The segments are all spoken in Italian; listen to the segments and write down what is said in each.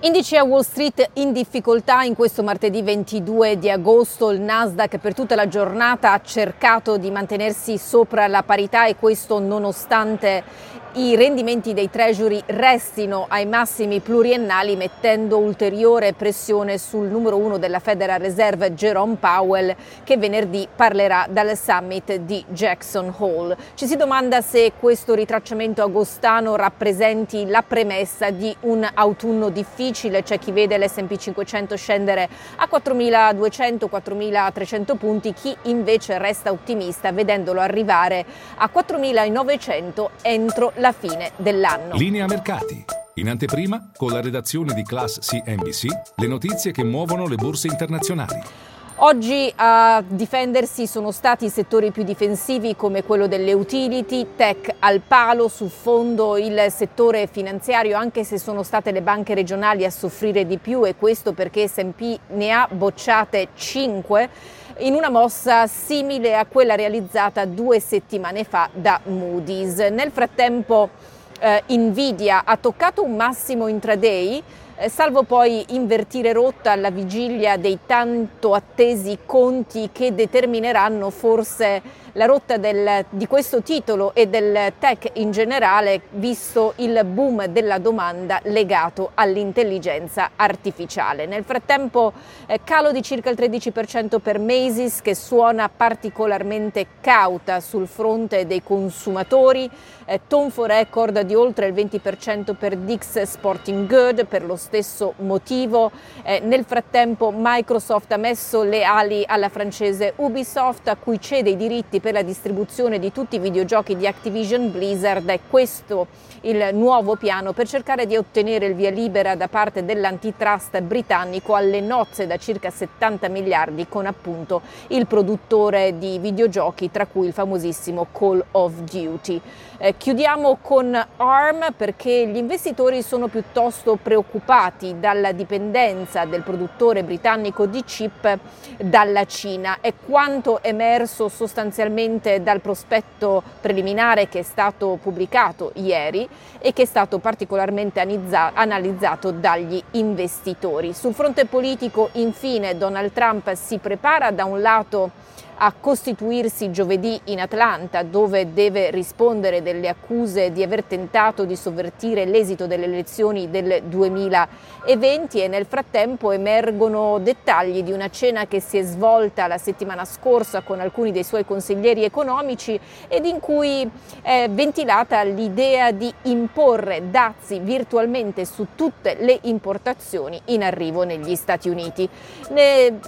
Indici a Wall Street in difficoltà in questo martedì 22 di agosto. Il Nasdaq per tutta la giornata ha cercato di mantenersi sopra la parità e questo nonostante i rendimenti dei treasury restino ai massimi pluriennali mettendo ulteriore pressione sul numero uno della Federal Reserve Jerome Powell che venerdì parlerà dal summit di Jackson Hole. Ci si domanda se questo ritracciamento agostano rappresenti la premessa di un autunno difficile, c'è chi vede l'S&P 500 scendere a 4.200-4.300 punti, chi invece resta ottimista vedendolo arrivare a 4.900 entro la fine dell'anno. Linea mercati. In anteprima, con la redazione di Class CNBC, le notizie che muovono le borse internazionali. Oggi a difendersi sono stati i settori più difensivi come quello delle utility, tech al palo, su fondo il settore finanziario anche se sono state le banche regionali a soffrire di più e questo perché S&P ne ha bocciate 5 in una mossa simile a quella realizzata due settimane fa da Moody's. Nel frattempo eh, Nvidia ha toccato un massimo intraday eh, salvo poi invertire rotta alla vigilia dei tanto attesi conti che determineranno forse la rotta del, di questo titolo e del tech in generale, visto il boom della domanda legato all'intelligenza artificiale. Nel frattempo eh, calo di circa il 13% per Macy's che suona particolarmente cauta sul fronte dei consumatori, eh, tonfo record di oltre il 20% per Dix Sporting Good per lo stesso motivo. Eh, nel frattempo Microsoft ha messo le ali alla francese Ubisoft a cui cede i diritti per la distribuzione di tutti i videogiochi di Activision Blizzard. È questo il nuovo piano per cercare di ottenere il via libera da parte dell'antitrust britannico alle nozze da circa 70 miliardi con appunto il produttore di videogiochi tra cui il famosissimo Call of Duty. Eh, chiudiamo con ARM perché gli investitori sono piuttosto preoccupati dalla dipendenza del produttore britannico di chip dalla Cina. È quanto emerso sostanzialmente dal prospetto preliminare che è stato pubblicato ieri e che è stato particolarmente analizzato dagli investitori. Sul fronte politico, infine, Donald Trump si prepara da un lato a costituirsi giovedì in Atlanta dove deve rispondere delle accuse di aver tentato di sovvertire l'esito delle elezioni del 2020 e nel frattempo emergono dettagli di una cena che si è svolta la settimana scorsa con alcuni dei suoi consiglieri economici ed in cui è ventilata l'idea di imporre dazi virtualmente su tutte le importazioni in arrivo negli Stati Uniti. Ne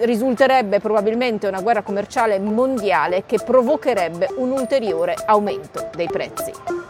risulterebbe probabilmente una guerra commerciale mondiale che provocherebbe un ulteriore aumento dei prezzi.